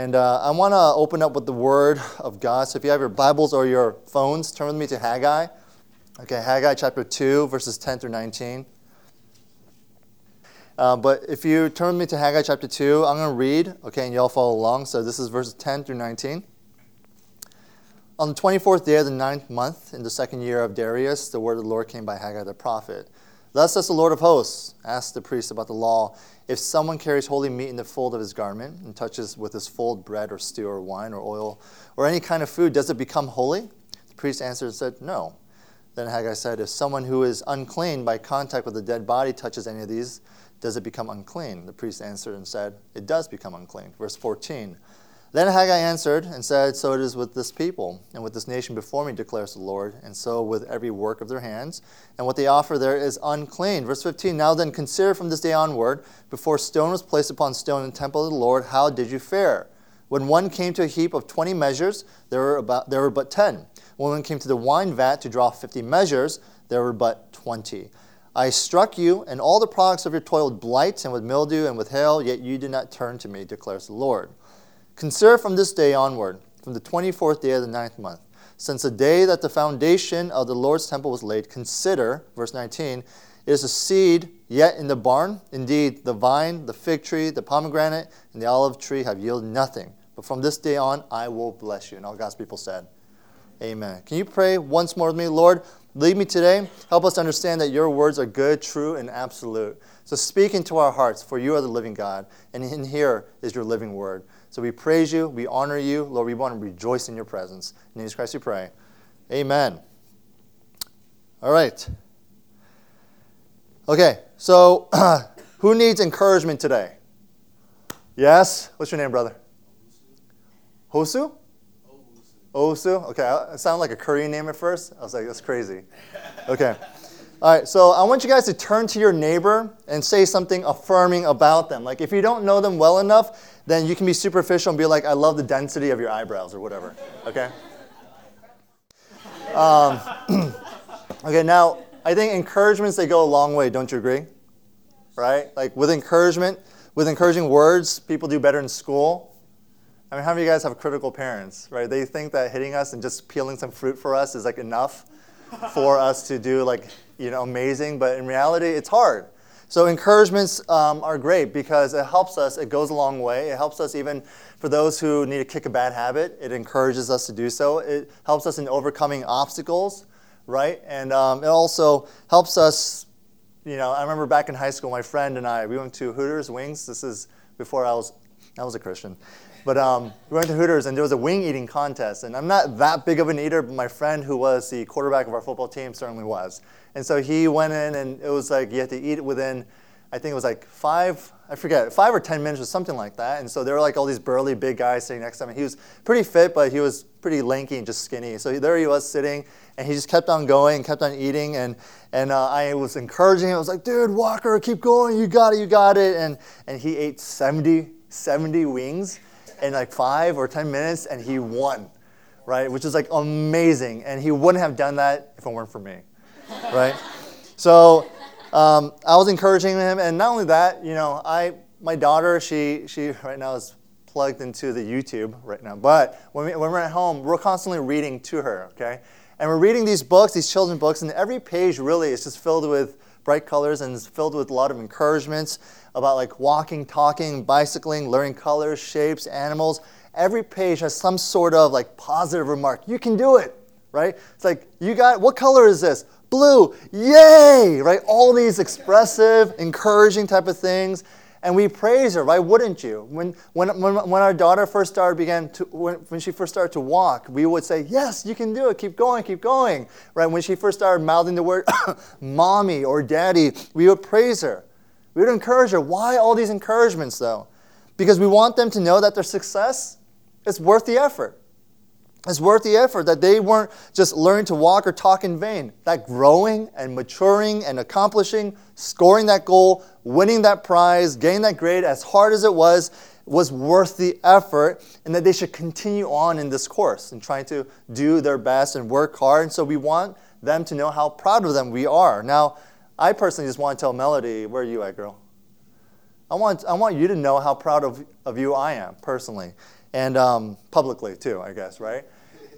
And uh, I want to open up with the Word of God. So if you have your Bibles or your phones, turn with me to Haggai. Okay, Haggai chapter 2, verses 10 through 19. Uh, but if you turn with me to Haggai chapter 2, I'm going to read, okay, and y'all follow along. So this is verses 10 through 19. On the 24th day of the ninth month, in the second year of Darius, the word of the Lord came by Haggai the prophet. Thus says the Lord of hosts, ask the priest about the law. If someone carries holy meat in the fold of his garment and touches with his fold bread or stew or wine or oil or any kind of food, does it become holy? The priest answered and said, No. Then Haggai said, If someone who is unclean by contact with a dead body touches any of these, does it become unclean? The priest answered and said, It does become unclean. Verse 14. Then Haggai answered and said, So it is with this people and with this nation before me, declares the Lord, and so with every work of their hands. And what they offer there is unclean. Verse 15 Now then, consider from this day onward, before stone was placed upon stone in the temple of the Lord, how did you fare? When one came to a heap of 20 measures, there were, about, there were but 10. When one came to the wine vat to draw 50 measures, there were but 20. I struck you and all the products of your toil with blight and with mildew and with hail, yet you did not turn to me, declares the Lord. Consider from this day onward, from the 24th day of the ninth month, since the day that the foundation of the Lord's temple was laid, consider, verse 19, it is a seed yet in the barn. Indeed, the vine, the fig tree, the pomegranate, and the olive tree have yielded nothing. But from this day on, I will bless you. And all God's people said, Amen. Can you pray once more with me? Lord, lead me today. Help us understand that your words are good, true, and absolute. So speak into our hearts, for you are the living God, and in here is your living word. So we praise you, we honor you. Lord, we want to rejoice in your presence. In Jesus Christ we pray. Amen. All right. Okay, so who needs encouragement today? Yes? What's your name, brother? Hosu? Osu? Okay, it sounded like a Korean name at first. I was like, that's crazy. Okay. All right, so I want you guys to turn to your neighbor and say something affirming about them. Like, if you don't know them well enough, then you can be superficial and be like, I love the density of your eyebrows or whatever. Okay? Um, okay, now, I think encouragements, they go a long way, don't you agree? Right? Like, with encouragement, with encouraging words, people do better in school. I mean, how many of you guys have critical parents, right? They think that hitting us and just peeling some fruit for us is like enough for us to do like, you know, amazing, but in reality, it's hard. So encouragements um, are great because it helps us. It goes a long way. It helps us even for those who need to kick a bad habit. It encourages us to do so. It helps us in overcoming obstacles, right? And um, it also helps us. You know, I remember back in high school, my friend and I we went to Hooters Wings. This is before I was I was a Christian. But um, we went to Hooters and there was a wing eating contest. And I'm not that big of an eater, but my friend who was the quarterback of our football team certainly was. And so he went in, and it was like you had to eat it within, I think it was like five, I forget, five or 10 minutes or something like that. And so there were like all these burly big guys sitting next to him. And he was pretty fit, but he was pretty lanky and just skinny. So there he was sitting, and he just kept on going, and kept on eating. And, and uh, I was encouraging him. I was like, dude, Walker, keep going. You got it, you got it. And, and he ate 70, 70 wings in like five or 10 minutes, and he won, right? Which is like amazing. And he wouldn't have done that if it weren't for me right? So um, I was encouraging him, and not only that, you know, I my daughter, she she right now is plugged into the YouTube right now. But when, we, when we're at home, we're constantly reading to her, okay? And we're reading these books, these children's books, and every page really is just filled with bright colors and is filled with a lot of encouragements about like walking, talking, bicycling, learning colors, shapes, animals. Every page has some sort of like positive remark. You can do it, right? It's like, you got, what color is this? blue, yay, right? All these expressive, encouraging type of things. And we praise her, why wouldn't you? When, when, when, when our daughter first started, began to, when, when she first started to walk, we would say, yes, you can do it, keep going, keep going, right? When she first started mouthing the word mommy or daddy, we would praise her. We would encourage her. Why all these encouragements, though? Because we want them to know that their success is worth the effort. It's worth the effort that they weren't just learning to walk or talk in vain. That growing and maturing and accomplishing, scoring that goal, winning that prize, getting that grade, as hard as it was, was worth the effort, and that they should continue on in this course and trying to do their best and work hard. And so we want them to know how proud of them we are. Now, I personally just want to tell Melody, where are you at, girl? I want, I want you to know how proud of, of you I am personally. and um, publicly too, I guess, right?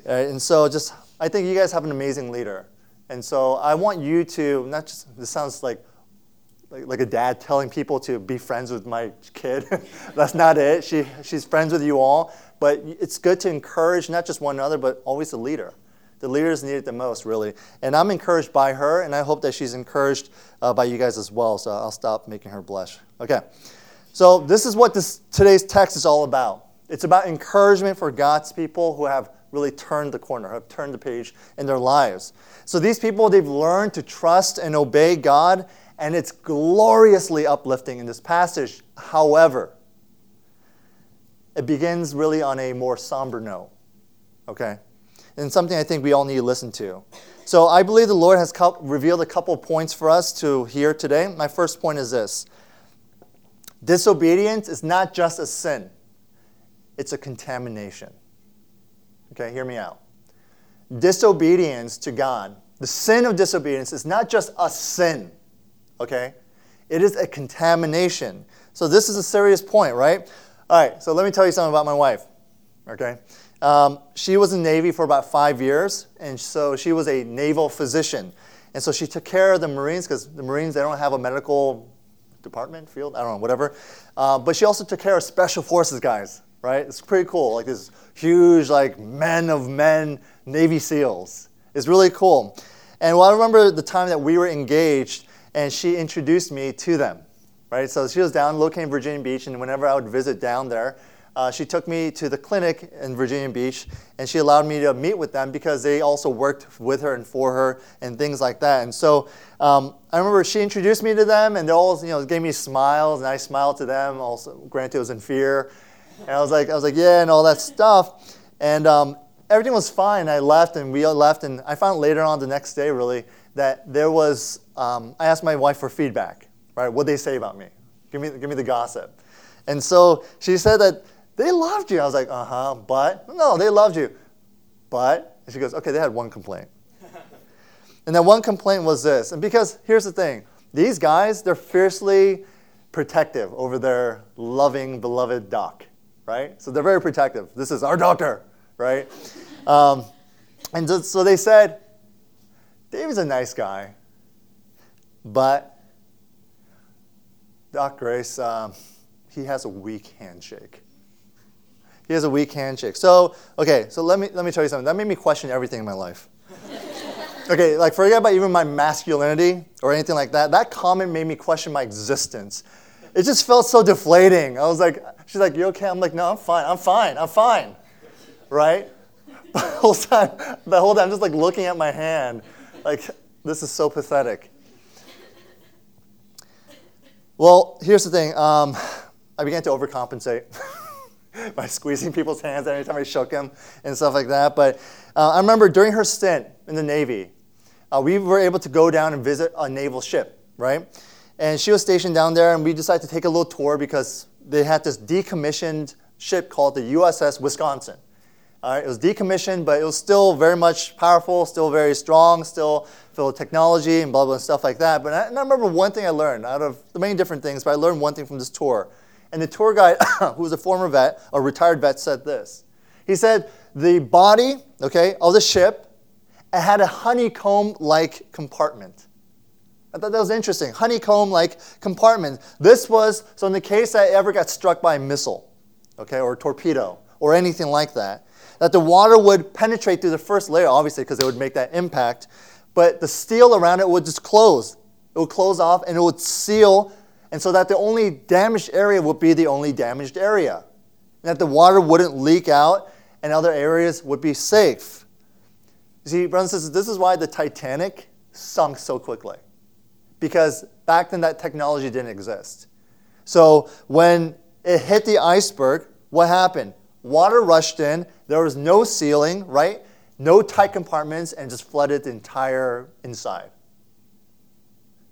Uh, and so just, I think you guys have an amazing leader. And so I want you to, not just, this sounds like, like, like a dad telling people to be friends with my kid. That's not it. She, she's friends with you all. But it's good to encourage not just one another, but always the leader. The leaders need it the most, really. And I'm encouraged by her, and I hope that she's encouraged uh, by you guys as well. So I'll stop making her blush. Okay. So this is what this, today's text is all about. It's about encouragement for God's people who have really turned the corner, have turned the page in their lives. So these people, they've learned to trust and obey God, and it's gloriously uplifting in this passage. However, it begins really on a more somber note, okay? And something I think we all need to listen to. So I believe the Lord has revealed a couple points for us to hear today. My first point is this disobedience is not just a sin it's a contamination. Okay, hear me out. Disobedience to God, the sin of disobedience is not just a sin, okay? It is a contamination. So, this is a serious point, right? All right, so let me tell you something about my wife, okay? Um, she was in Navy for about five years, and so she was a naval physician. And so she took care of the Marines because the Marines, they don't have a medical department, field, I don't know, whatever. Uh, but she also took care of special forces guys, right? It's pretty cool. Like this huge, like men of men Navy SEALs. It's really cool. And well, I remember the time that we were engaged, and she introduced me to them, right? So she was down located in Virginia Beach, and whenever I would visit down there, uh, she took me to the clinic in Virginia Beach, and she allowed me to meet with them because they also worked with her and for her and things like that. And so um, I remember she introduced me to them, and they all you know gave me smiles, and I smiled to them. Also, granted, it was in fear. And I was like, I was like, yeah, and all that stuff. And um, everything was fine. I left, and we left, and I found later on the next day, really, that there was. Um, I asked my wife for feedback. Right? What they say about me? Give me, give me the gossip. And so she said that they loved you. I was like, uh huh, but no, they loved you, but. And she goes, okay, they had one complaint. and that one complaint was this. And because here's the thing, these guys, they're fiercely protective over their loving, beloved doc right? So they're very protective. This is our doctor, right? Um, and so they said, David's a nice guy, but Doc Grace, um, he has a weak handshake. He has a weak handshake. So, okay, so let me, let me tell you something. That made me question everything in my life. okay, like forget about even my masculinity or anything like that. That comment made me question my existence it just felt so deflating. I was like, she's like, you okay? I'm like, no, I'm fine. I'm fine. I'm fine. Right? The whole time, the whole time, I'm just like looking at my hand, like, this is so pathetic. Well, here's the thing. Um, I began to overcompensate by squeezing people's hands every time I shook them and stuff like that. But uh, I remember during her stint in the Navy, uh, we were able to go down and visit a naval ship, right? And she was stationed down there, and we decided to take a little tour because they had this decommissioned ship called the USS Wisconsin. All right, it was decommissioned, but it was still very much powerful, still very strong, still filled with technology and blah, blah, and stuff like that. But I, and I remember one thing I learned out of the many different things, but I learned one thing from this tour. And the tour guide, who was a former vet, a retired vet, said this. He said, the body, okay, of the ship, had a honeycomb-like compartment. I thought that was interesting. Honeycomb like compartment. This was, so in the case that I ever got struck by a missile, okay, or torpedo, or anything like that, that the water would penetrate through the first layer, obviously, because it would make that impact, but the steel around it would just close. It would close off and it would seal, and so that the only damaged area would be the only damaged area. And that the water wouldn't leak out and other areas would be safe. You see, brothers and sisters, this is why the Titanic sunk so quickly because back then that technology didn't exist. So when it hit the iceberg, what happened? Water rushed in, there was no sealing, right? No tight compartments, and just flooded the entire inside.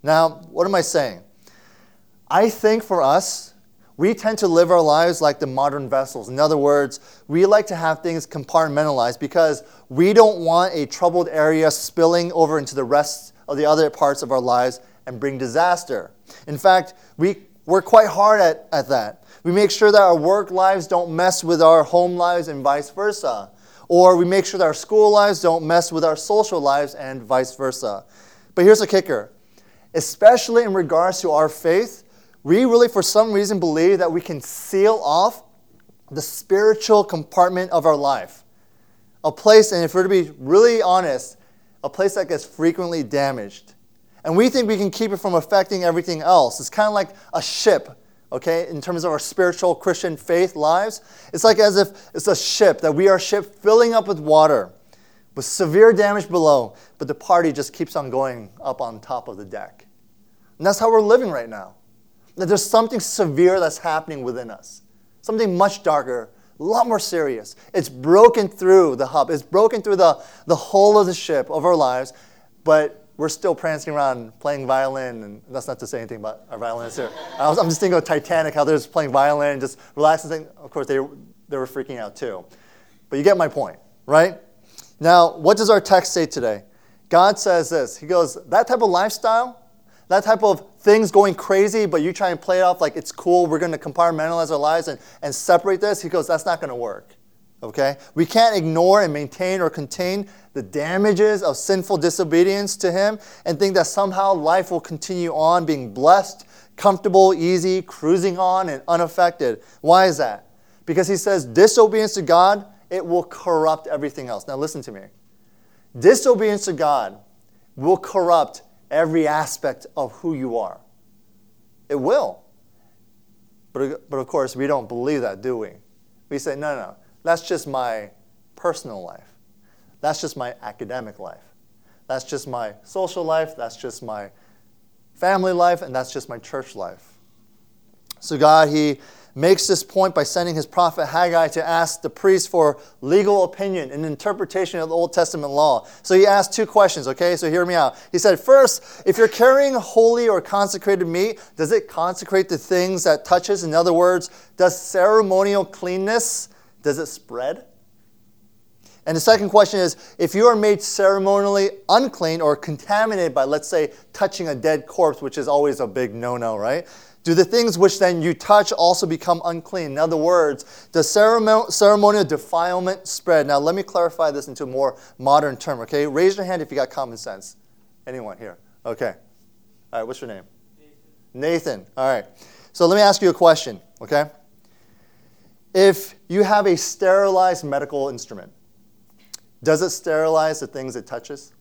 Now, what am I saying? I think for us, we tend to live our lives like the modern vessels. In other words, we like to have things compartmentalized because we don't want a troubled area spilling over into the rest of the other parts of our lives and bring disaster. In fact, we, work quite hard at, at that. We make sure that our work lives don't mess with our home lives and vice versa. Or we make sure that our school lives don't mess with our social lives and vice versa. But here's the kicker especially in regards to our faith, we really, for some reason, believe that we can seal off the spiritual compartment of our life. A place, and if we're to be really honest, a place that gets frequently damaged. And we think we can keep it from affecting everything else. It's kind of like a ship, okay, in terms of our spiritual Christian faith lives. It's like as if it's a ship, that we are a ship filling up with water with severe damage below, but the party just keeps on going up on top of the deck. And that's how we're living right now. That there's something severe that's happening within us, something much darker, a lot more serious. It's broken through the hub, it's broken through the, the hull of the ship of our lives, but we're still prancing around playing violin, and that's not to say anything about our violinists here. I am just thinking of Titanic, how they're just playing violin, and just relaxing. Of course, they, they were freaking out too. But you get my point, right? Now, what does our text say today? God says this He goes, that type of lifestyle, that type of things going crazy, but you try and play it off like it's cool, we're going to compartmentalize our lives and, and separate this. He goes, that's not going to work. Okay? We can't ignore and maintain or contain the damages of sinful disobedience to Him and think that somehow life will continue on being blessed, comfortable, easy, cruising on, and unaffected. Why is that? Because He says disobedience to God, it will corrupt everything else. Now, listen to me. Disobedience to God will corrupt every aspect of who you are. It will. But, but of course, we don't believe that, do we? We say, no, no, that's just my personal life. That's just my academic life. That's just my social life. That's just my family life. And that's just my church life. So, God, He makes this point by sending his prophet Haggai to ask the priest for legal opinion and interpretation of the Old Testament law. So he asked two questions, okay? So hear me out. He said, First, if you're carrying holy or consecrated meat, does it consecrate the things that touches? In other words, does ceremonial cleanness, does it spread? And the second question is if you are made ceremonially unclean or contaminated by, let's say, touching a dead corpse, which is always a big no no, right? Do the things which then you touch also become unclean? In other words, does ceremonial defilement spread? Now, let me clarify this into a more modern term, okay? Raise your hand if you got common sense. Anyone here? Okay. All right, what's your name? Nathan. Nathan. All right. So let me ask you a question, okay? If you have a sterilized medical instrument, does it sterilize the things it touches?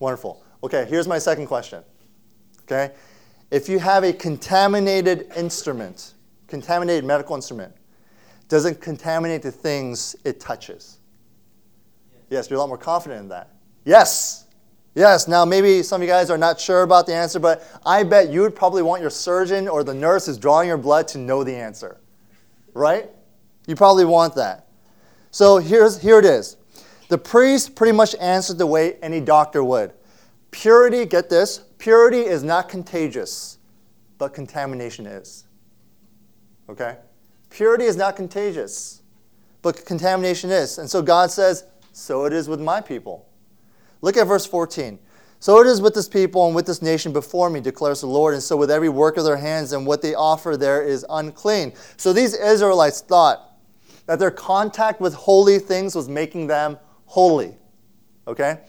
Wonderful. Okay, here's my second question. Okay? If you have a contaminated instrument, contaminated medical instrument, doesn't contaminate the things it touches. Yes. you're a lot more confident in that. Yes. Yes. Now, maybe some of you guys are not sure about the answer, but I bet you would probably want your surgeon or the nurse who's drawing your blood to know the answer. Right? You probably want that. So here's, here it is. The priest pretty much answered the way any doctor would. Purity, get this, Purity is not contagious, but contamination is. Okay? Purity is not contagious, but contamination is. And so God says, So it is with my people. Look at verse 14. So it is with this people and with this nation before me, declares the Lord. And so with every work of their hands and what they offer there is unclean. So these Israelites thought that their contact with holy things was making them holy. Okay?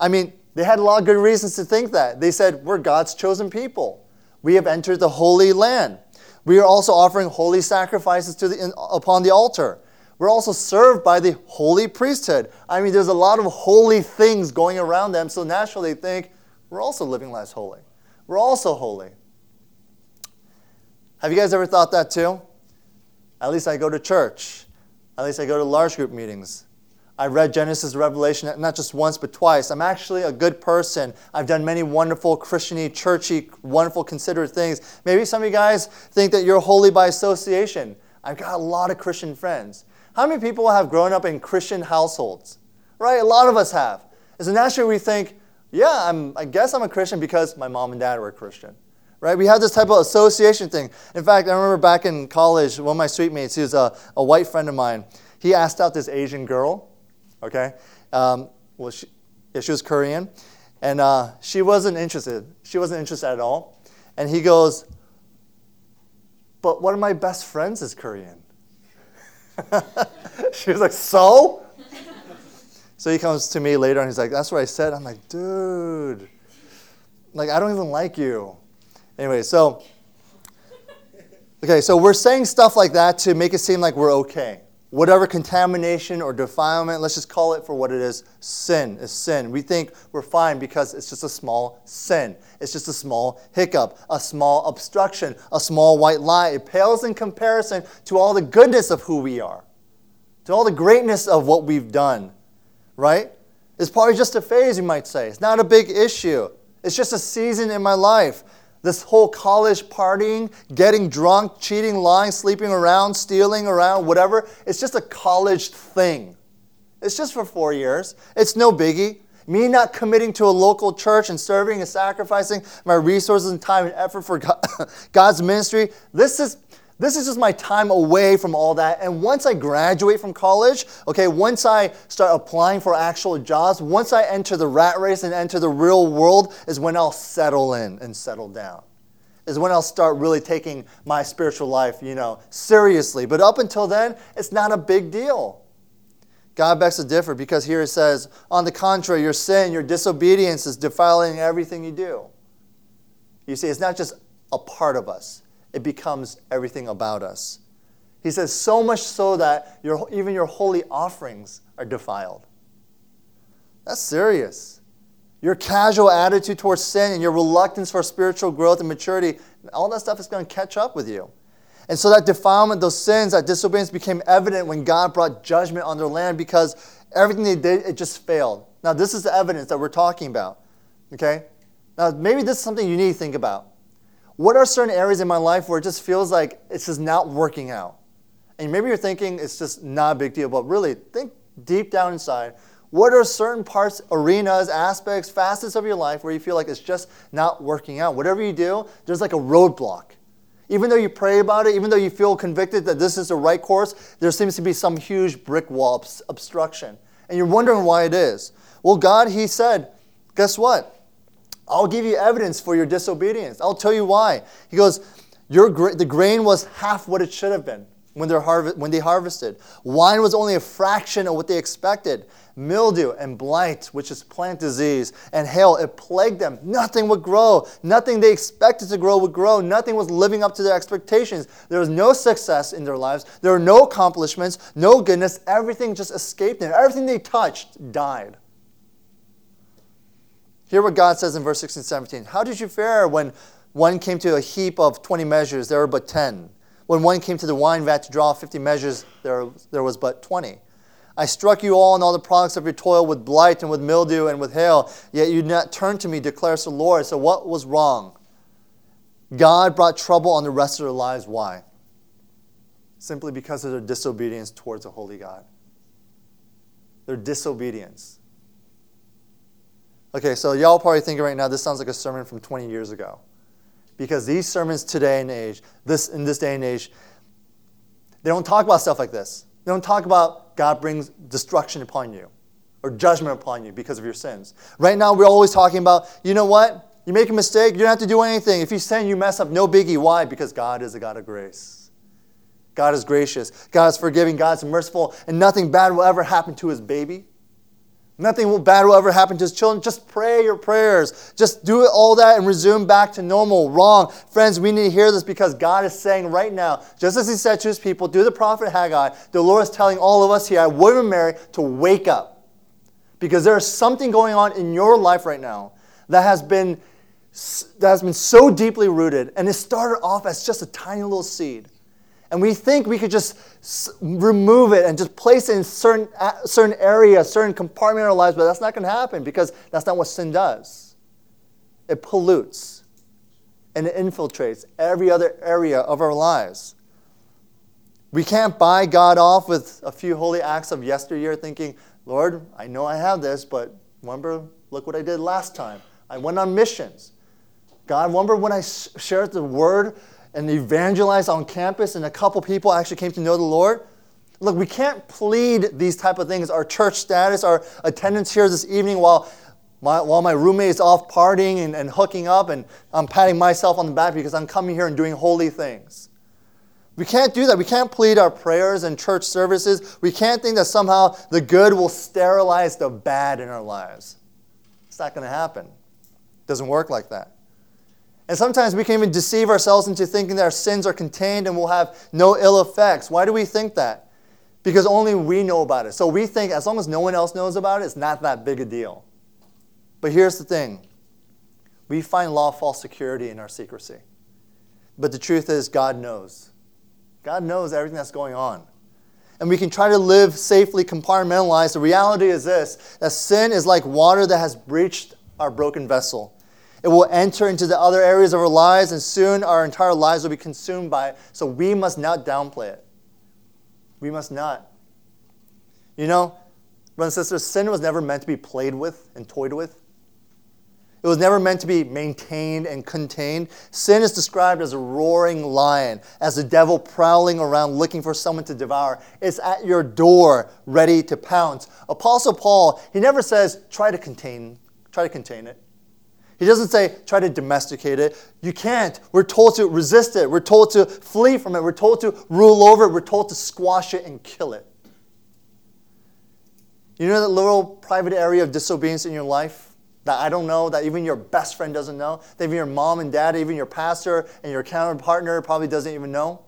I mean, they had a lot of good reasons to think that. They said, We're God's chosen people. We have entered the holy land. We are also offering holy sacrifices to the, in, upon the altar. We're also served by the holy priesthood. I mean, there's a lot of holy things going around them, so naturally they think, We're also living lives holy. We're also holy. Have you guys ever thought that too? At least I go to church. At least I go to large group meetings. I've read Genesis Revelation not just once but twice. I'm actually a good person. I've done many wonderful Christiany, churchy, wonderful, considerate things. Maybe some of you guys think that you're holy by association. I've got a lot of Christian friends. How many people have grown up in Christian households? Right? A lot of us have. And so naturally we think, yeah, I'm, I guess I'm a Christian because my mom and dad were Christian. Right? We have this type of association thing. In fact, I remember back in college, one of my suite mates, he was a, a white friend of mine, he asked out this Asian girl okay? Um, well, she, yeah, she was Korean, and uh, she wasn't interested. She wasn't interested at all. And he goes, But one of my best friends is Korean. she was like, So? So he comes to me later and he's like, That's what I said. I'm like, Dude, like, I don't even like you. Anyway, so, okay, so we're saying stuff like that to make it seem like we're okay whatever contamination or defilement, let's just call it for what it is sin is sin. We think we're fine because it's just a small sin. It's just a small hiccup, a small obstruction, a small white lie. It pales in comparison to all the goodness of who we are, to all the greatness of what we've done, right? It's probably just a phase, you might say. It's not a big issue. It's just a season in my life. This whole college partying, getting drunk, cheating, lying, sleeping around, stealing around, whatever, it's just a college thing. It's just for four years. It's no biggie. Me not committing to a local church and serving and sacrificing my resources and time and effort for God's ministry, this is this is just my time away from all that. And once I graduate from college, okay, once I start applying for actual jobs, once I enter the rat race and enter the real world, is when I'll settle in and settle down. Is when I'll start really taking my spiritual life, you know, seriously. But up until then, it's not a big deal. God begs to differ because here it says, on the contrary, your sin, your disobedience is defiling everything you do. You see, it's not just a part of us it becomes everything about us. He says, so much so that your, even your holy offerings are defiled. That's serious. Your casual attitude towards sin and your reluctance for spiritual growth and maturity, all that stuff is going to catch up with you. And so that defilement, those sins, that disobedience became evident when God brought judgment on their land because everything they did, it just failed. Now, this is the evidence that we're talking about. Okay? Now, maybe this is something you need to think about. What are certain areas in my life where it just feels like it's just not working out? And maybe you're thinking it's just not a big deal, but really think deep down inside. What are certain parts, arenas, aspects, facets of your life where you feel like it's just not working out? Whatever you do, there's like a roadblock. Even though you pray about it, even though you feel convicted that this is the right course, there seems to be some huge brick wall obstruction. And you're wondering why it is. Well, God, He said, guess what? I'll give you evidence for your disobedience. I'll tell you why. He goes, your gra- the grain was half what it should have been when, harv- when they harvested. Wine was only a fraction of what they expected. Mildew and blight, which is plant disease, and hail, it plagued them. Nothing would grow. Nothing they expected to grow would grow. Nothing was living up to their expectations. There was no success in their lives. There were no accomplishments, no goodness. Everything just escaped them. Everything they touched died. Hear what God says in verse 16 17. How did you fare when one came to a heap of 20 measures, there were but 10? When one came to the wine vat to draw 50 measures, there, there was but 20. I struck you all and all the products of your toil with blight and with mildew and with hail, yet you did not turn to me, declares the Lord. So what was wrong? God brought trouble on the rest of their lives. Why? Simply because of their disobedience towards a holy God. Their disobedience. Okay, so y'all probably thinking right now this sounds like a sermon from 20 years ago. Because these sermons today and age, this in this day and age, they don't talk about stuff like this. They don't talk about God brings destruction upon you or judgment upon you because of your sins. Right now, we're always talking about, you know what? You make a mistake, you don't have to do anything. If you sin, you mess up, no biggie. Why? Because God is a God of grace. God is gracious. God is forgiving. God is merciful. And nothing bad will ever happen to his baby. Nothing bad will ever happen to his children. Just pray your prayers. Just do all that and resume back to normal. Wrong. Friends, we need to hear this because God is saying right now, just as he said to his people through the prophet Haggai, the Lord is telling all of us here at William Mary to wake up. Because there is something going on in your life right now that has been that has been so deeply rooted and it started off as just a tiny little seed. And we think we could just remove it and just place it in certain, certain area, certain compartment our lives, but that's not going to happen because that's not what sin does. It pollutes and it infiltrates every other area of our lives. We can't buy God off with a few holy acts of yesteryear thinking, Lord, I know I have this, but remember, look what I did last time. I went on missions. God, remember when I shared the word and evangelized on campus and a couple people actually came to know the Lord? Look, we can't plead these type of things, our church status, our attendance here this evening while My, while my roommate is off partying and, and hooking up, and I'm patting myself on the back because I'm coming here and doing holy things. We can't do that. We can't plead our prayers and church services. We can't think that somehow the good will sterilize the bad in our lives. It's not going to happen. It doesn't work like that. And sometimes we can even deceive ourselves into thinking that our sins are contained and will have no ill effects. Why do we think that? Because only we know about it. So we think as long as no one else knows about it, it's not that big a deal. But here's the thing we find lawful security in our secrecy. But the truth is, God knows. God knows everything that's going on. And we can try to live safely compartmentalized. The reality is this that sin is like water that has breached our broken vessel. It will enter into the other areas of our lives, and soon our entire lives will be consumed by it. So we must not downplay it. We must not. You know, brothers and sisters, sin was never meant to be played with and toyed with. It was never meant to be maintained and contained. Sin is described as a roaring lion, as the devil prowling around looking for someone to devour. It's at your door, ready to pounce. Apostle Paul, he never says, try to contain, try to contain it. He doesn't say, try to domesticate it. You can't. We're told to resist it. We're told to flee from it. We're told to rule over it. We're told to squash it and kill it. You know that little private area of disobedience in your life? that I don't know, that even your best friend doesn't know, that even your mom and dad, even your pastor and your counter partner probably doesn't even know.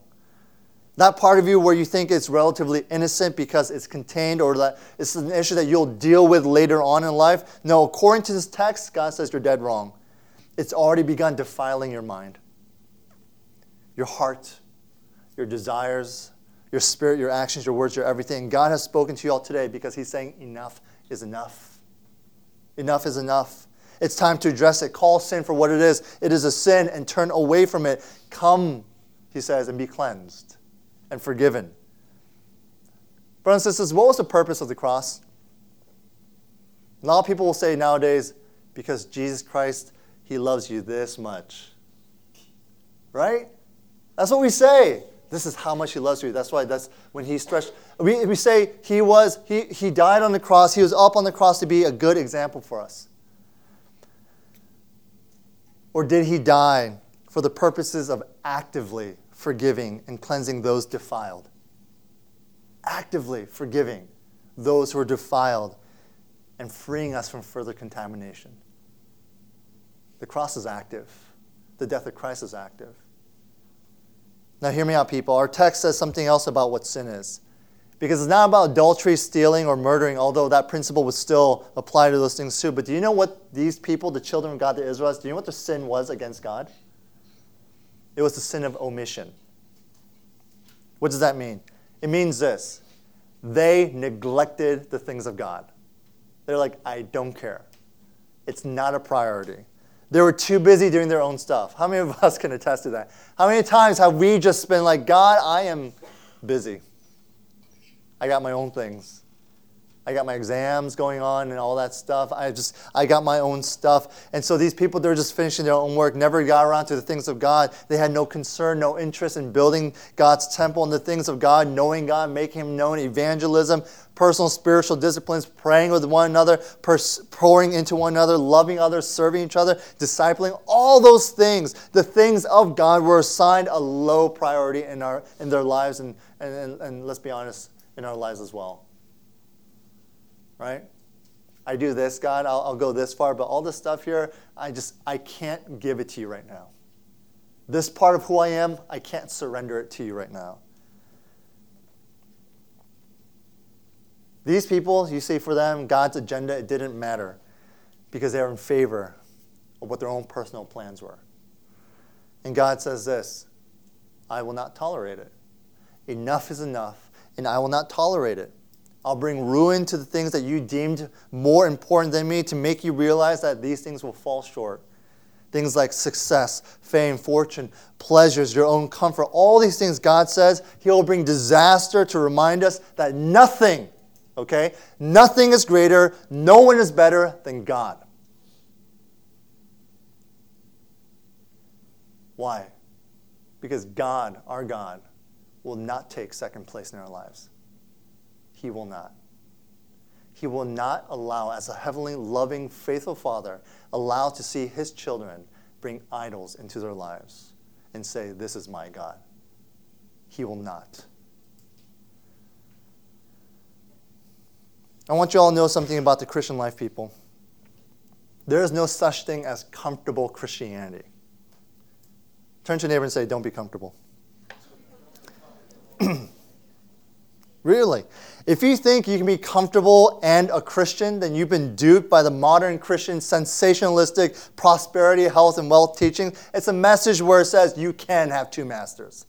That part of you where you think it's relatively innocent because it's contained or that it's an issue that you'll deal with later on in life. No, according to this text, God says you're dead wrong. It's already begun defiling your mind, your heart, your desires, your spirit, your actions, your words, your everything. God has spoken to you all today because He's saying enough is enough. Enough is enough. It's time to address it. Call sin for what it is. It is a sin and turn away from it. Come, he says, and be cleansed and forgiven. Brothers and sisters, what was the purpose of the cross? A lot of people will say nowadays, because Jesus Christ, he loves you this much. Right? That's what we say. This is how much he loves you. That's why that's when he stretched. We, we say he was, he, he died on the cross, he was up on the cross to be a good example for us. Or did he die for the purposes of actively forgiving and cleansing those defiled? Actively forgiving those who are defiled and freeing us from further contamination. The cross is active, the death of Christ is active. Now, hear me out, people. Our text says something else about what sin is. Because it's not about adultery, stealing, or murdering, although that principle would still apply to those things too. But do you know what these people, the children of God, the Israelites, do you know what their sin was against God? It was the sin of omission. What does that mean? It means this they neglected the things of God. They're like, I don't care. It's not a priority. They were too busy doing their own stuff. How many of us can attest to that? How many times have we just been like, God, I am busy. I got my own things. I got my exams going on and all that stuff. I just, I got my own stuff. And so these people, they're just finishing their own work, never got around to the things of God. They had no concern, no interest in building God's temple and the things of God, knowing God, making Him known, evangelism, personal spiritual disciplines, praying with one another, pers- pouring into one another, loving others, serving each other, discipling. All those things, the things of God, were assigned a low priority in, our, in their lives. And, and, and, and let's be honest, in our lives as well right? I do this, God, I'll, I'll go this far, but all this stuff here, I just, I can't give it to you right now. This part of who I am, I can't surrender it to you right now. These people, you see, for them, God's agenda, it didn't matter because they were in favor of what their own personal plans were. And God says this I will not tolerate it. Enough is enough, and I will not tolerate it. I'll bring ruin to the things that you deemed more important than me to make you realize that these things will fall short. Things like success, fame, fortune, pleasures, your own comfort, all these things, God says He will bring disaster to remind us that nothing, okay, nothing is greater, no one is better than God. Why? Because God, our God, will not take second place in our lives. He will not. He will not allow, as a heavenly, loving, faithful Father, allow to see His children bring idols into their lives and say, This is my God. He will not. I want you all to know something about the Christian life, people. There is no such thing as comfortable Christianity. Turn to your neighbor and say, Don't be comfortable. really. If you think you can be comfortable and a Christian, then you've been duped by the modern Christian sensationalistic prosperity, health, and wealth teaching. It's a message where it says you can have two masters.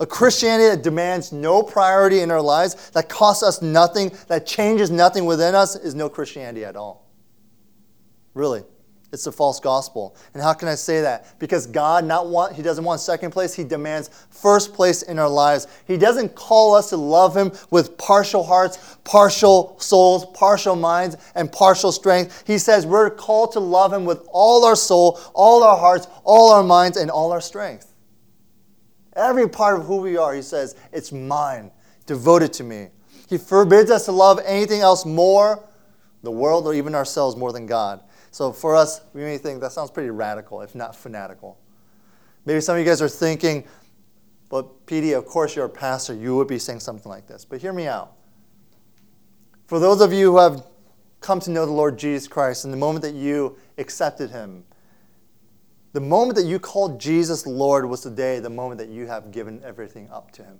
A Christianity that demands no priority in our lives, that costs us nothing, that changes nothing within us, is no Christianity at all. Really. It's a false gospel. And how can I say that? Because God not want He doesn't want second place, He demands first place in our lives. He doesn't call us to love Him with partial hearts, partial souls, partial minds, and partial strength. He says we're called to love Him with all our soul, all our hearts, all our minds, and all our strength. Every part of who we are, He says, it's mine, devoted to me. He forbids us to love anything else more, the world, or even ourselves more than God. So for us, we may think that sounds pretty radical, if not fanatical. Maybe some of you guys are thinking, but PD, of course you're a pastor, you would be saying something like this. But hear me out. For those of you who have come to know the Lord Jesus Christ, and the moment that you accepted him, the moment that you called Jesus Lord was the day, the moment that you have given everything up to him.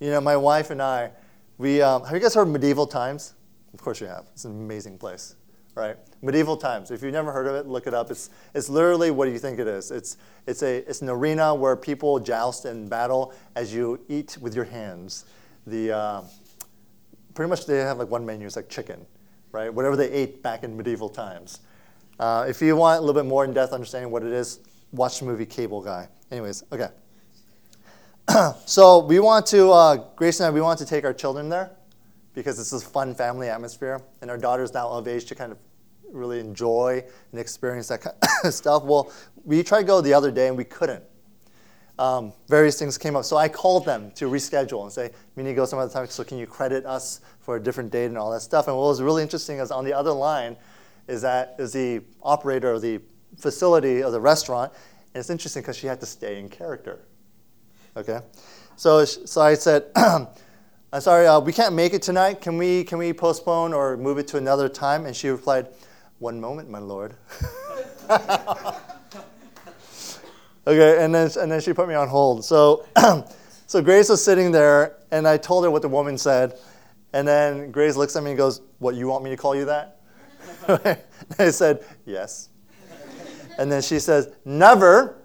You know, my wife and I, we, um, have you guys heard medieval times? Of course you have. It's an amazing place right? Medieval times. If you've never heard of it, look it up. It's, it's literally what do you think it is? It's, it's, a, it's an arena where people joust and battle as you eat with your hands. The, uh, pretty much they have like one menu, it's like chicken, right? Whatever they ate back in medieval times. Uh, if you want a little bit more in-depth understanding what it is, watch the movie Cable Guy. Anyways, okay. so we want to, uh, Grace and I, we want to take our children there because it's this fun family atmosphere, and our daughter's now of age to kind of really enjoy and experience that kind of stuff. Well, we tried to go the other day and we couldn't. Um, various things came up, so I called them to reschedule and say, "We need to go some other time. So can you credit us for a different date and all that stuff?" And what was really interesting is on the other line is that is the operator of the facility of the restaurant, and it's interesting because she had to stay in character. Okay, so so I said. I'm sorry, uh, we can't make it tonight. Can we, can we postpone or move it to another time? And she replied, One moment, my lord. okay, and then, and then she put me on hold. So, so Grace was sitting there, and I told her what the woman said. And then Grace looks at me and goes, What, you want me to call you that? I said, Yes. And then she says, Never,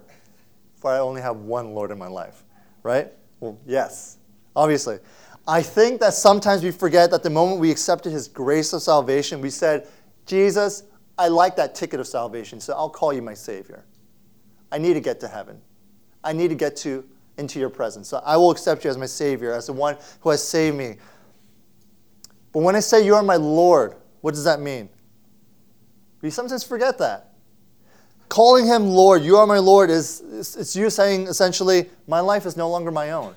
for I only have one Lord in my life. Right? Well, yes, obviously. I think that sometimes we forget that the moment we accepted his grace of salvation, we said, Jesus, I like that ticket of salvation, so I'll call you my Savior. I need to get to heaven. I need to get to into your presence. So I will accept you as my Savior, as the one who has saved me. But when I say you are my Lord, what does that mean? We sometimes forget that. Calling him Lord, you are my Lord, is it's you saying essentially, my life is no longer my own.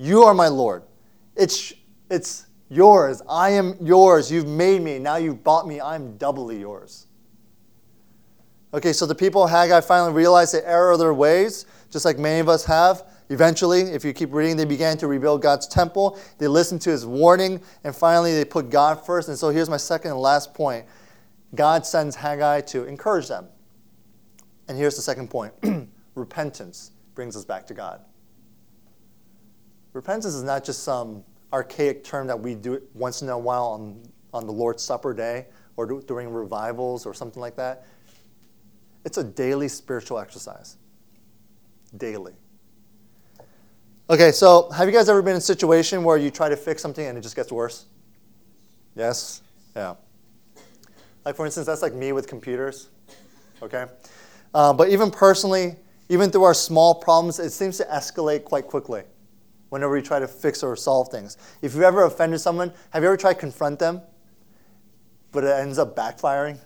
You are my Lord. It's, it's yours. I am yours. You've made me. Now you've bought me. I'm doubly yours. Okay, so the people of Haggai finally realized the error of their ways, just like many of us have. Eventually, if you keep reading, they began to rebuild God's temple. They listened to his warning, and finally they put God first. And so here's my second and last point God sends Haggai to encourage them. And here's the second point repentance brings us back to God. Repentance is not just some archaic term that we do once in a while on, on the Lord's Supper day or do, during revivals or something like that. It's a daily spiritual exercise. Daily. Okay, so have you guys ever been in a situation where you try to fix something and it just gets worse? Yes? Yeah. Like, for instance, that's like me with computers. Okay? Uh, but even personally, even through our small problems, it seems to escalate quite quickly whenever you try to fix or solve things. If you've ever offended someone, have you ever tried to confront them, but it ends up backfiring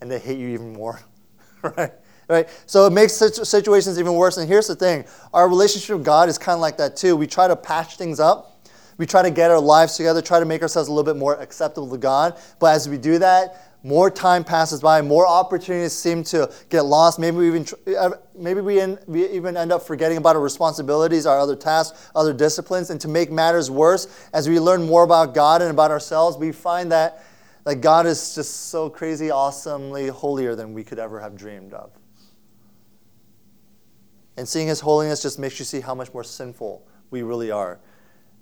and they hate you even more? right? Right? So it makes situations even worse. And here's the thing our relationship with God is kind of like that too. We try to patch things up. We try to get our lives together, try to make ourselves a little bit more acceptable to God. But as we do that, more time passes by, more opportunities seem to get lost. Maybe we even maybe we, in, we even end up forgetting about our responsibilities, our other tasks, other disciplines. And to make matters worse, as we learn more about God and about ourselves, we find that like God is just so crazy, awesomely holier than we could ever have dreamed of. And seeing His holiness just makes you see how much more sinful we really are.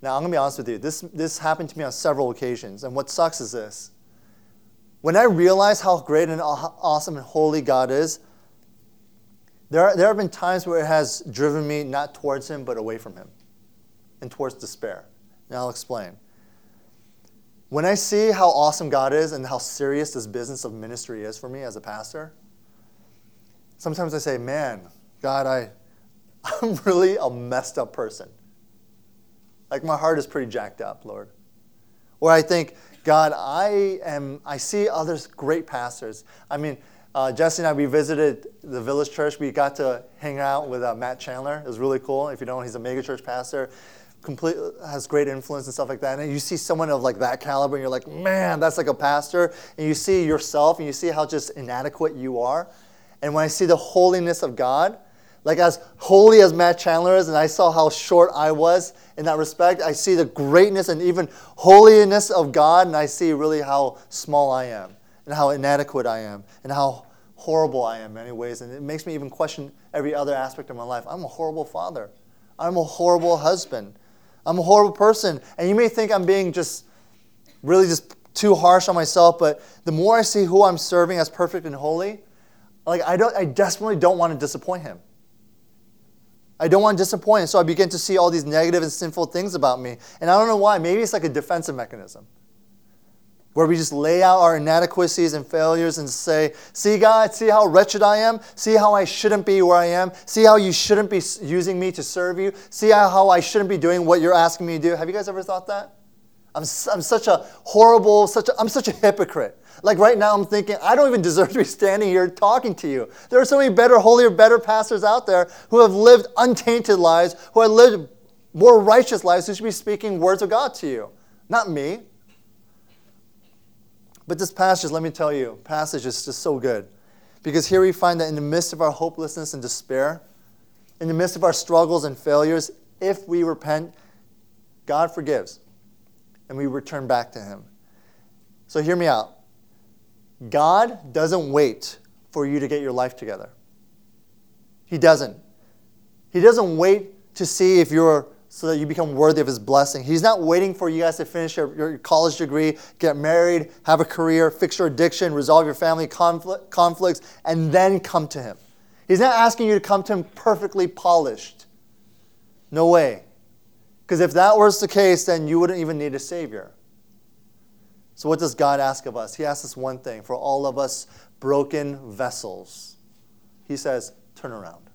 Now, I'm going to be honest with you. This, this happened to me on several occasions. And what sucks is this when I realize how great and awesome and holy God is, there, are, there have been times where it has driven me not towards Him, but away from Him and towards despair. And I'll explain. When I see how awesome God is and how serious this business of ministry is for me as a pastor, sometimes I say, man, God, I, I'm really a messed up person. Like my heart is pretty jacked up, Lord. Or I think, God, I am. I see others great pastors. I mean, uh, Jesse and I we visited the Village Church. We got to hang out with uh, Matt Chandler. It was really cool. If you don't, know, he's a mega church pastor. Complete has great influence and stuff like that. And you see someone of like that caliber, and you're like, man, that's like a pastor. And you see yourself, and you see how just inadequate you are. And when I see the holiness of God, like as holy as Matt Chandler is, and I saw how short I was in that respect, I see the greatness and even holiness of God, and I see really how small I am, and how inadequate I am, and how horrible I am in many ways. And it makes me even question every other aspect of my life. I'm a horrible father. I'm a horrible husband. I'm a horrible person. And you may think I'm being just really just too harsh on myself, but the more I see who I'm serving as perfect and holy, like I don't I desperately don't want to disappoint him. I don't want to disappoint. So I begin to see all these negative and sinful things about me. And I don't know why. Maybe it's like a defensive mechanism where we just lay out our inadequacies and failures and say, See, God, see how wretched I am? See how I shouldn't be where I am? See how you shouldn't be using me to serve you? See how I shouldn't be doing what you're asking me to do? Have you guys ever thought that? I'm, I'm such a horrible, such a, I'm such a hypocrite. Like right now, I'm thinking, I don't even deserve to be standing here talking to you. There are so many better, holier, better pastors out there who have lived untainted lives, who have lived more righteous lives, who should be speaking words of God to you, not me. But this passage, let me tell you, passage is just so good. Because here we find that in the midst of our hopelessness and despair, in the midst of our struggles and failures, if we repent, God forgives and we return back to Him. So hear me out. God doesn't wait for you to get your life together. He doesn't. He doesn't wait to see if you're so that you become worthy of his blessing. He's not waiting for you guys to finish your, your college degree, get married, have a career, fix your addiction, resolve your family conflict, conflicts, and then come to him. He's not asking you to come to him perfectly polished. No way. Because if that was the case, then you wouldn't even need a Savior. So, what does God ask of us? He asks us one thing for all of us broken vessels. He says, Turn around.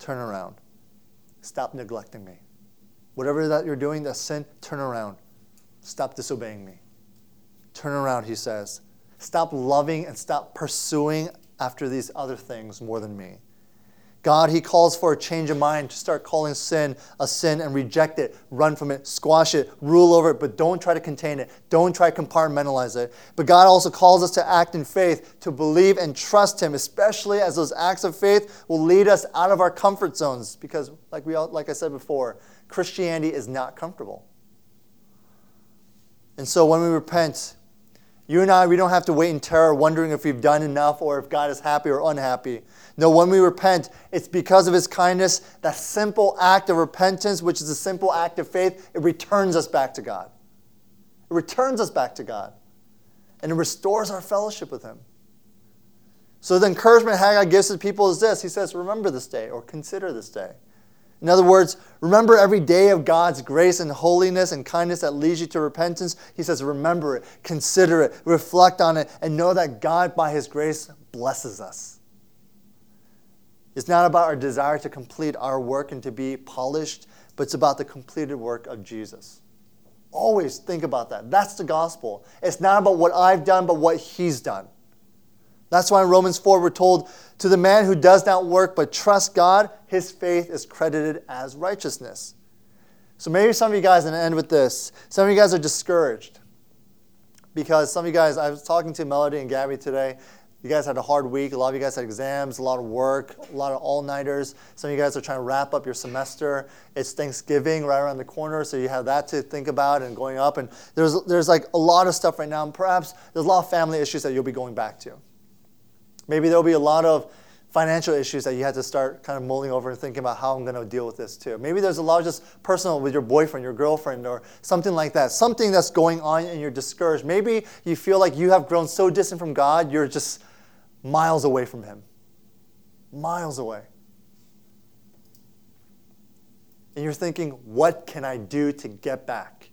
Turn around. Stop neglecting me. Whatever that you're doing, that's sin, turn around. Stop disobeying me. Turn around, he says. Stop loving and stop pursuing after these other things more than me. God, He calls for a change of mind to start calling sin a sin and reject it, run from it, squash it, rule over it, but don't try to contain it. Don't try to compartmentalize it. But God also calls us to act in faith, to believe and trust Him, especially as those acts of faith will lead us out of our comfort zones. Because, like, we all, like I said before, Christianity is not comfortable. And so when we repent, you and I, we don't have to wait in terror wondering if we've done enough or if God is happy or unhappy. No, when we repent, it's because of his kindness. That simple act of repentance, which is a simple act of faith, it returns us back to God. It returns us back to God. And it restores our fellowship with him. So the encouragement Haggai gives to people is this He says, Remember this day or consider this day. In other words, remember every day of God's grace and holiness and kindness that leads you to repentance. He says, Remember it, consider it, reflect on it, and know that God, by His grace, blesses us. It's not about our desire to complete our work and to be polished, but it's about the completed work of Jesus. Always think about that. That's the gospel. It's not about what I've done, but what He's done. That's why in Romans 4 we're told, to the man who does not work but trusts God, his faith is credited as righteousness. So maybe some of you guys, and I end with this, some of you guys are discouraged because some of you guys, I was talking to Melody and Gabby today. You guys had a hard week. A lot of you guys had exams, a lot of work, a lot of all nighters. Some of you guys are trying to wrap up your semester. It's Thanksgiving right around the corner, so you have that to think about and going up. And there's, there's like a lot of stuff right now. And perhaps there's a lot of family issues that you'll be going back to. Maybe there'll be a lot of financial issues that you had to start kind of mulling over and thinking about how I'm going to deal with this too. Maybe there's a lot of just personal with your boyfriend, your girlfriend, or something like that. Something that's going on and you're discouraged. Maybe you feel like you have grown so distant from God, you're just miles away from Him. Miles away. And you're thinking, what can I do to get back?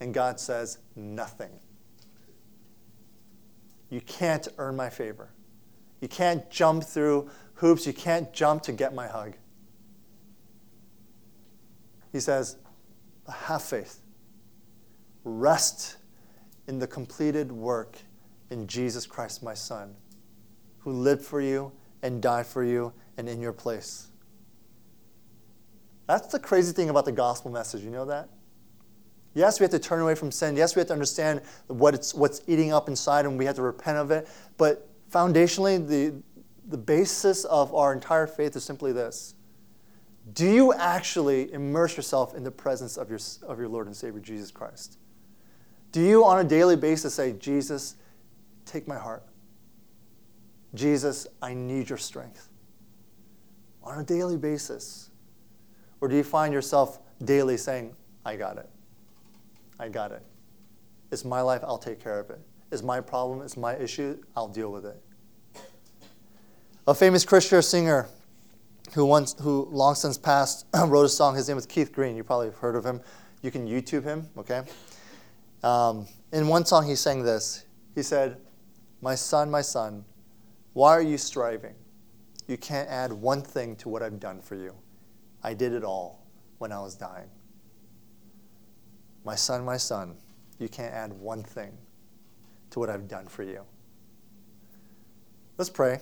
And God says, nothing. You can't earn my favor. You can't jump through hoops. You can't jump to get my hug. He says, have faith. Rest in the completed work in Jesus Christ, my Son, who lived for you and died for you and in your place. That's the crazy thing about the gospel message. You know that? Yes, we have to turn away from sin. Yes, we have to understand what it's, what's eating up inside and we have to repent of it. But foundationally, the, the basis of our entire faith is simply this Do you actually immerse yourself in the presence of your, of your Lord and Savior, Jesus Christ? Do you, on a daily basis, say, Jesus, take my heart? Jesus, I need your strength. On a daily basis. Or do you find yourself daily saying, I got it? I got it. It's my life, I'll take care of it. It's my problem, it's my issue, I'll deal with it. A famous Christian singer who once, who long since passed, wrote a song. His name was Keith Green. You probably have heard of him. You can YouTube him, okay? Um, in one song, he sang this. He said, My son, my son, why are you striving? You can't add one thing to what I've done for you. I did it all when I was dying. My son, my son, you can't add one thing to what I've done for you. Let's pray.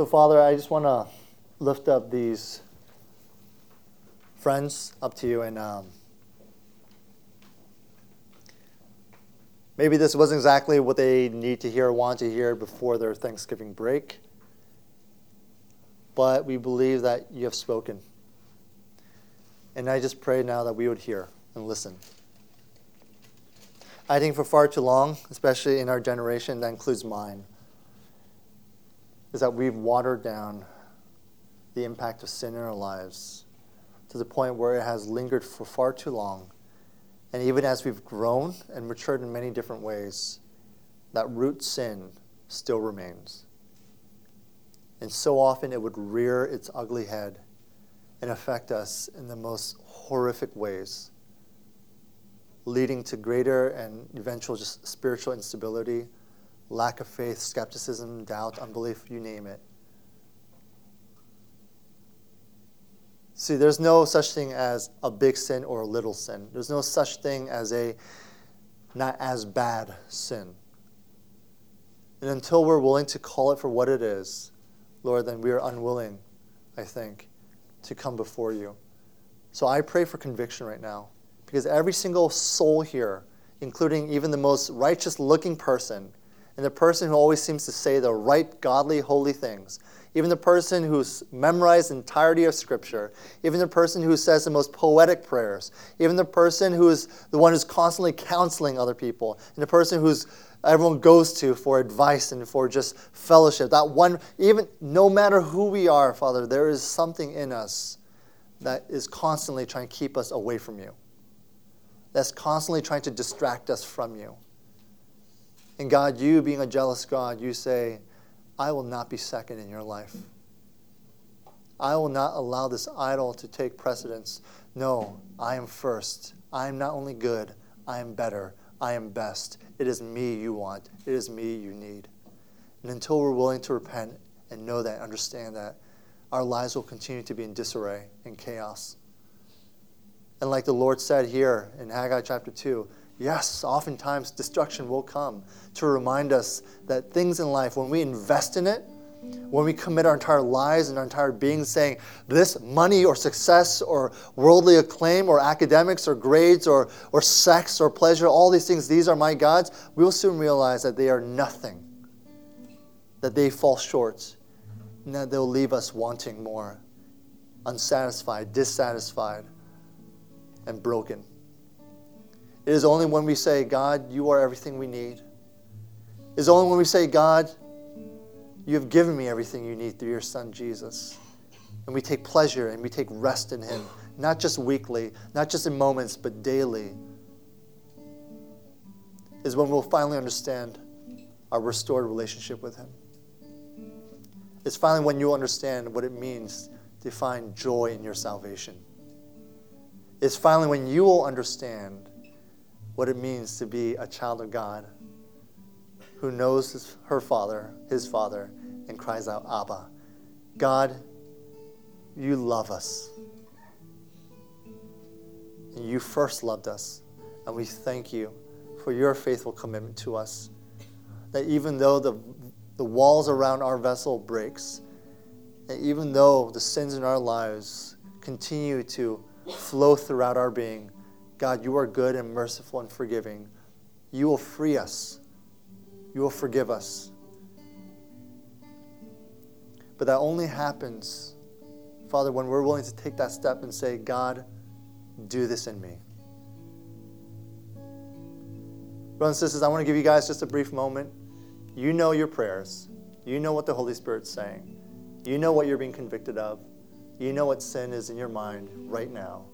So, Father, I just want to lift up these friends up to you and um, maybe this wasn't exactly what they need to hear or want to hear before their Thanksgiving break, but we believe that you have spoken. And I just pray now that we would hear and listen. I think for far too long, especially in our generation, that includes mine, is that we've watered down the impact of sin in our lives to the point where it has lingered for far too long. And even as we've grown and matured in many different ways, that root sin still remains. And so often it would rear its ugly head and affect us in the most horrific ways, leading to greater and eventual just spiritual instability lack of faith, skepticism, doubt, unbelief, you name it. See, there's no such thing as a big sin or a little sin. There's no such thing as a not as bad sin. And until we're willing to call it for what it is, Lord, then we are unwilling, I think, to come before you. So I pray for conviction right now because every single soul here, including even the most righteous looking person, and the person who always seems to say the right, godly, holy things, even the person who's memorized the entirety of Scripture, even the person who says the most poetic prayers, even the person who is the one who's constantly counseling other people, and the person who's everyone goes to for advice and for just fellowship. That one, even no matter who we are, Father, there is something in us that is constantly trying to keep us away from you, that's constantly trying to distract us from you. And God, you being a jealous God, you say, I will not be second in your life. I will not allow this idol to take precedence. No, I am first. I am not only good, I am better. I am best. It is me you want. It is me you need. And until we're willing to repent and know that, understand that, our lives will continue to be in disarray and chaos. And like the Lord said here in Haggai chapter 2, yes, oftentimes destruction will come to remind us that things in life, when we invest in it, when we commit our entire lives and our entire being saying this money or success or worldly acclaim or academics or grades or, or sex or pleasure, all these things, these are my gods, we will soon realize that they are nothing, that they fall short, and that they'll leave us wanting more, unsatisfied, dissatisfied, and broken. It is only when we say, God, you are everything we need. It is only when we say, God, you have given me everything you need through your Son, Jesus. And we take pleasure and we take rest in Him, not just weekly, not just in moments, but daily. Is when we'll finally understand our restored relationship with Him. It's finally when you understand what it means to find joy in your salvation. It's finally when you will understand what it means to be a child of God who knows his, her father, his father, and cries out, Abba. God, you love us. You first loved us. And we thank you for your faithful commitment to us. That even though the, the walls around our vessel breaks, and even though the sins in our lives continue to flow throughout our being, God, you are good and merciful and forgiving. You will free us. You will forgive us. But that only happens, Father, when we're willing to take that step and say, God, do this in me. Brothers and sisters, I want to give you guys just a brief moment. You know your prayers. You know what the Holy Spirit's saying. You know what you're being convicted of. You know what sin is in your mind right now.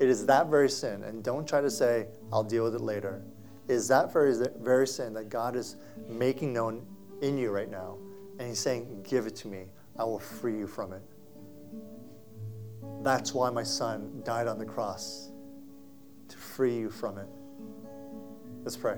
It is that very sin. And don't try to say, I'll deal with it later. It is that very, very sin that God is making known in you right now. And He's saying, Give it to me. I will free you from it. That's why my son died on the cross, to free you from it. Let's pray.